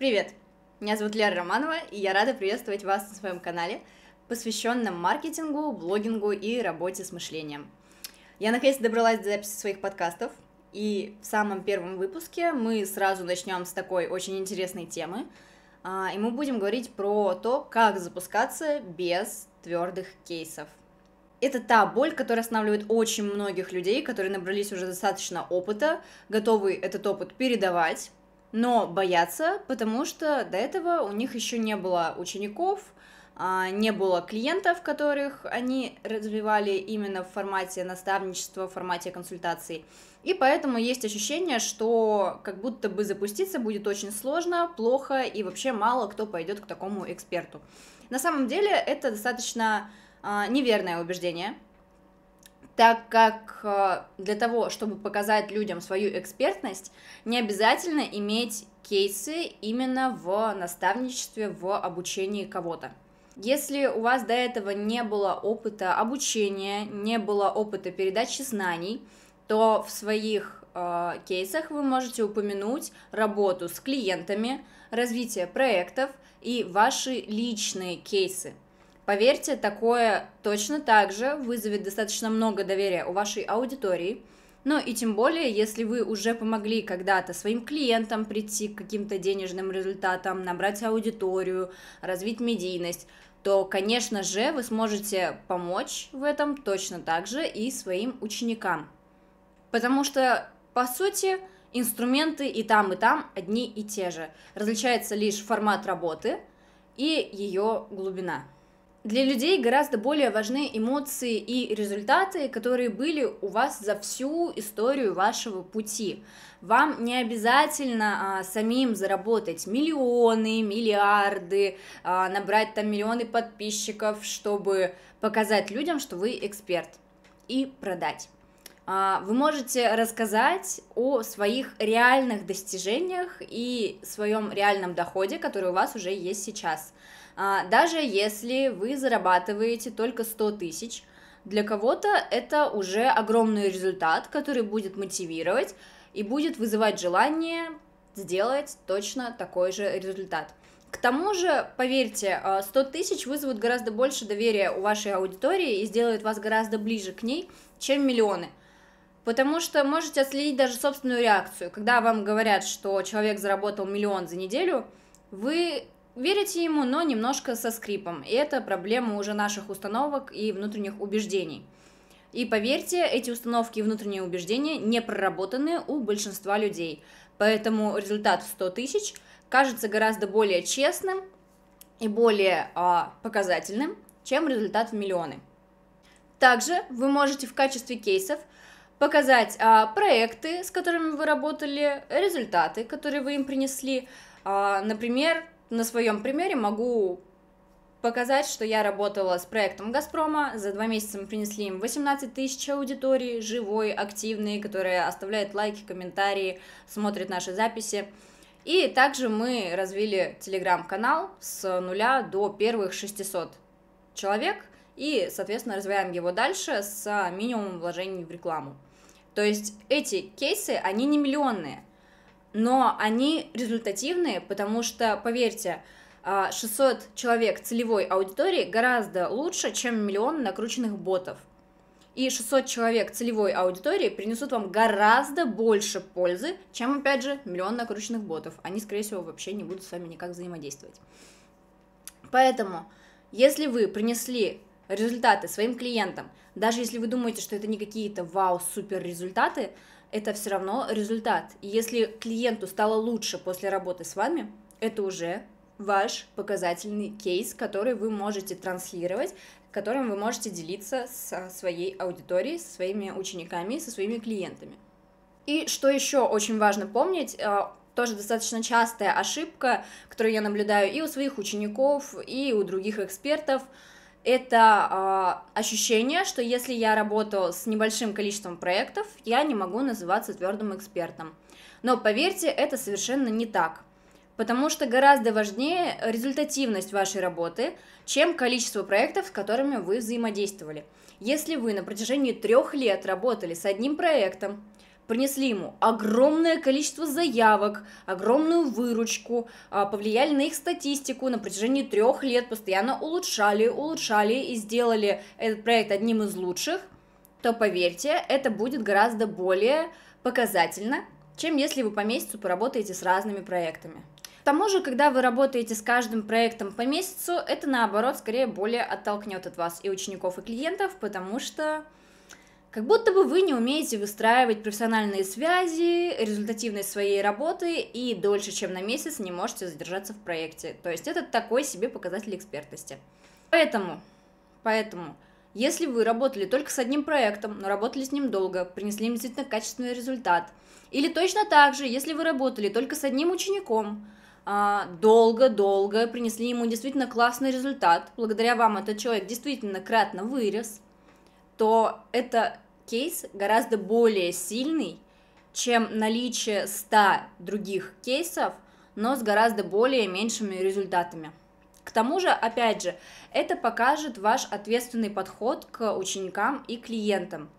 Привет! Меня зовут Лера Романова, и я рада приветствовать вас на своем канале, посвященном маркетингу, блогингу и работе с мышлением. Я наконец добралась до записи своих подкастов, и в самом первом выпуске мы сразу начнем с такой очень интересной темы, а, и мы будем говорить про то, как запускаться без твердых кейсов. Это та боль, которая останавливает очень многих людей, которые набрались уже достаточно опыта, готовы этот опыт передавать, но боятся, потому что до этого у них еще не было учеников, а, не было клиентов, которых они развивали именно в формате наставничества, в формате консультаций. И поэтому есть ощущение, что как будто бы запуститься будет очень сложно, плохо, и вообще мало кто пойдет к такому эксперту. На самом деле это достаточно а, неверное убеждение, так как а, для того, чтобы показать людям свою экспертность, не обязательно иметь кейсы именно в наставничестве, в обучении кого-то. Если у вас до этого не было опыта обучения, не было опыта передачи знаний, то в своих э, кейсах вы можете упомянуть работу с клиентами, развитие проектов и ваши личные кейсы. Поверьте, такое точно так же вызовет достаточно много доверия у вашей аудитории. Ну и тем более, если вы уже помогли когда-то своим клиентам прийти к каким-то денежным результатам, набрать аудиторию, развить медийность, то, конечно же, вы сможете помочь в этом точно так же и своим ученикам. Потому что, по сути, инструменты и там, и там одни и те же. Различается лишь формат работы и ее глубина. Для людей гораздо более важны эмоции и результаты, которые были у вас за всю историю вашего пути. Вам не обязательно а, самим заработать миллионы, миллиарды, а, набрать там миллионы подписчиков, чтобы показать людям, что вы эксперт и продать. А, вы можете рассказать о своих реальных достижениях и своем реальном доходе, который у вас уже есть сейчас. А, даже если вы зарабатываете только 100 тысяч, для кого-то это уже огромный результат, который будет мотивировать и будет вызывать желание сделать точно такой же результат. К тому же, поверьте, 100 а, тысяч вызовут гораздо больше доверия у вашей аудитории и сделают вас гораздо ближе к ней, чем миллионы. Потому что можете отследить даже собственную реакцию. Когда вам говорят, что человек заработал миллион за неделю, вы Верите ему, но немножко со скрипом, и это проблема уже наших установок и внутренних убеждений. И поверьте, эти установки и внутренние убеждения не проработаны у большинства людей, поэтому результат в 100 тысяч кажется гораздо более честным и более а, показательным, чем результат в миллионы. Также вы можете в качестве кейсов показать а, проекты, с которыми вы работали, результаты, которые вы им принесли. А, например, на своем примере могу показать, что я работала с проектом «Газпрома». За два месяца мы принесли им 18 тысяч аудитории, живой, активной, которая оставляет лайки, комментарии, смотрит наши записи. И также мы развили телеграм-канал с нуля до первых 600 человек и, соответственно, развиваем его дальше с минимумом вложений в рекламу. То есть эти кейсы, они не миллионные, но они результативные, потому что, поверьте, 600 а, человек целевой аудитории гораздо лучше, чем миллион накрученных ботов. И 600 человек целевой аудитории принесут вам гораздо больше пользы, чем, опять же, миллион накрученных ботов. Они, скорее всего, вообще не будут с вами никак взаимодействовать. Поэтому, если вы принесли результаты своим клиентам, даже если вы думаете, что это не какие-то вау-супер результаты, это все равно результат. Если клиенту стало лучше после работы с вами, это уже ваш показательный кейс, который вы можете транслировать, которым вы можете делиться со своей аудиторией, со своими учениками, со своими клиентами. И что еще очень важно помнить, э, тоже достаточно частая ошибка, которую я наблюдаю и у своих учеников, и у других экспертов – это э, ощущение, что если я работаю с небольшим количеством проектов, я не могу называться твердым экспертом. Но поверьте, это совершенно не так. Потому что гораздо важнее результативность вашей работы, чем количество проектов, с которыми вы взаимодействовали. Если вы на протяжении трех лет работали с одним проектом, принесли ему огромное количество заявок, огромную выручку, а, повлияли на их статистику на протяжении трех лет, постоянно улучшали, улучшали и сделали этот проект одним из лучших, то поверьте, это будет гораздо более показательно, чем если вы по месяцу поработаете с разными проектами. К тому же, когда вы работаете с каждым проектом по месяцу, это наоборот скорее более оттолкнет от вас и учеников, и клиентов, потому что как будто бы вы не умеете выстраивать профессиональные связи, результативность своей работы и дольше, чем на месяц не можете задержаться в проекте. То есть это такой себе показатель экспертности. Поэтому, поэтому, если вы работали только с одним проектом, но работали с ним долго, принесли им действительно качественный результат, или точно так же, если вы работали только с одним учеником, долго-долго принесли ему действительно классный результат, благодаря вам этот человек действительно кратно вырос – то это кейс гораздо более сильный, чем наличие 100 других кейсов, но с гораздо более меньшими результатами. К тому же, опять же, это покажет ваш ответственный подход к ученикам и клиентам.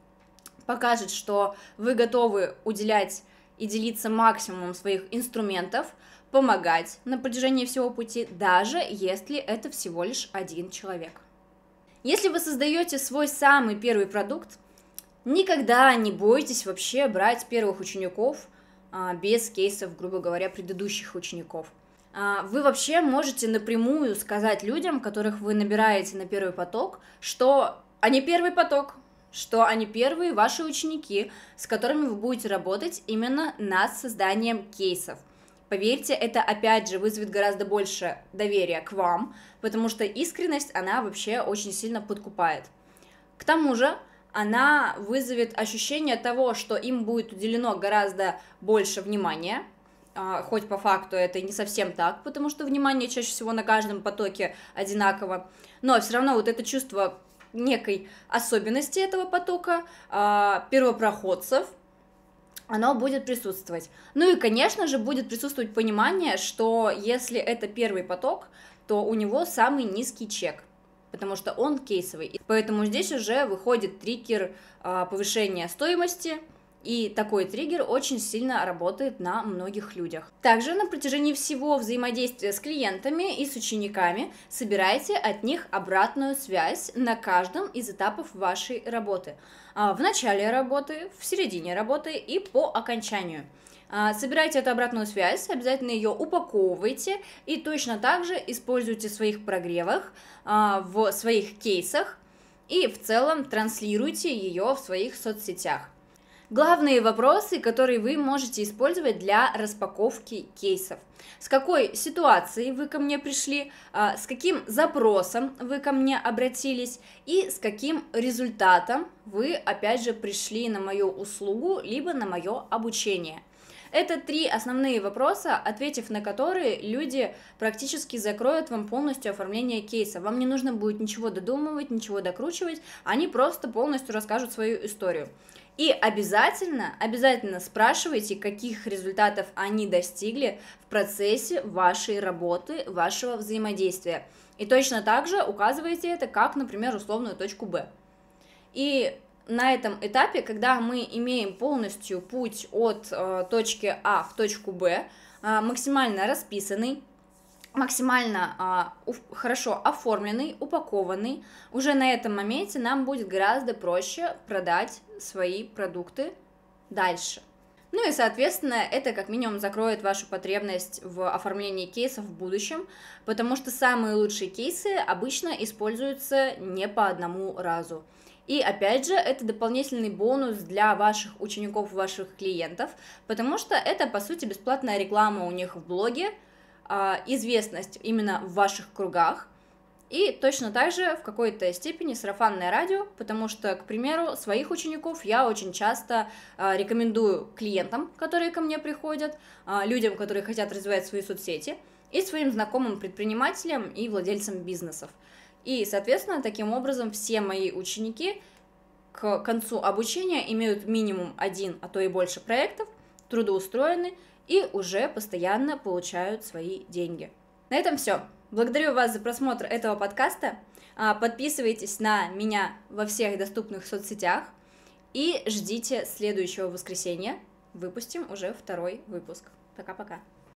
Покажет, что вы готовы уделять и делиться максимумом своих инструментов, помогать на протяжении всего пути, даже если это всего лишь один человек. Если вы создаете свой самый первый продукт, никогда не бойтесь вообще брать первых учеников а, без кейсов, грубо говоря, предыдущих учеников. А, вы вообще можете напрямую сказать людям, которых вы набираете на первый поток, что они первый поток, что они первые ваши ученики, с которыми вы будете работать именно над созданием кейсов – Поверьте, это опять же вызовет гораздо больше доверия к вам, потому что искренность, она вообще очень сильно подкупает. К тому же, она вызовет ощущение того, что им будет уделено гораздо больше внимания, а, хоть по факту это не совсем так, потому что внимание чаще всего на каждом потоке одинаково, но все равно вот это чувство некой особенности этого потока, а, первопроходцев – оно будет присутствовать. Ну и, конечно же, будет присутствовать понимание, что если это первый поток, то у него самый низкий чек, потому что он кейсовый. Поэтому здесь уже выходит триггер а, повышения стоимости, и такой триггер очень сильно работает на многих людях. Также на протяжении всего взаимодействия с клиентами и с учениками собирайте от них обратную связь на каждом из этапов вашей работы. А, в начале работы, в середине работы и по окончанию. А, собирайте эту обратную связь, обязательно ее упаковывайте и точно так же используйте в своих прогревах, а, в своих кейсах и в целом транслируйте ее в своих соцсетях. Главные вопросы, которые вы можете использовать для распаковки кейсов. С какой ситуацией вы ко мне пришли, а, с каким запросом вы ко мне обратились и с каким результатом вы, опять же, пришли на мою услугу, либо на мое обучение. Это три основные вопроса, ответив на которые люди практически закроют вам полностью оформление кейса. Вам не нужно будет ничего додумывать, ничего докручивать, они просто полностью расскажут свою историю. И обязательно, обязательно спрашивайте, каких результатов они достигли в процессе вашей работы, вашего взаимодействия. И точно так же указывайте это как, например, условную точку Б. И на этом этапе, когда мы имеем полностью путь от э, точки А в точку Б, э, максимально расписанный, максимально а, уф, хорошо оформленный, упакованный, уже на этом моменте нам будет гораздо проще продать свои продукты дальше. Ну и, соответственно, это как минимум закроет вашу потребность в оформлении кейсов в будущем, потому что самые лучшие кейсы обычно используются не по одному разу. И опять же, это дополнительный бонус для ваших учеников, ваших клиентов, потому что это, по сути, бесплатная реклама у них в блоге, известность именно в ваших кругах, и точно так же в какой-то степени сарафанное радио, потому что, к примеру, своих учеников я очень часто э, рекомендую клиентам, которые ко мне приходят, э, людям, которые хотят развивать свои соцсети, и своим знакомым предпринимателям и владельцам бизнесов. И, соответственно, таким образом все мои ученики к концу обучения имеют минимум один, а то и больше проектов, трудоустроены и уже постоянно получают свои деньги. На этом все. Благодарю вас за просмотр этого подкаста. А, подписывайтесь на меня во всех доступных соцсетях. И ждите следующего воскресенья. Выпустим уже второй выпуск. Пока-пока.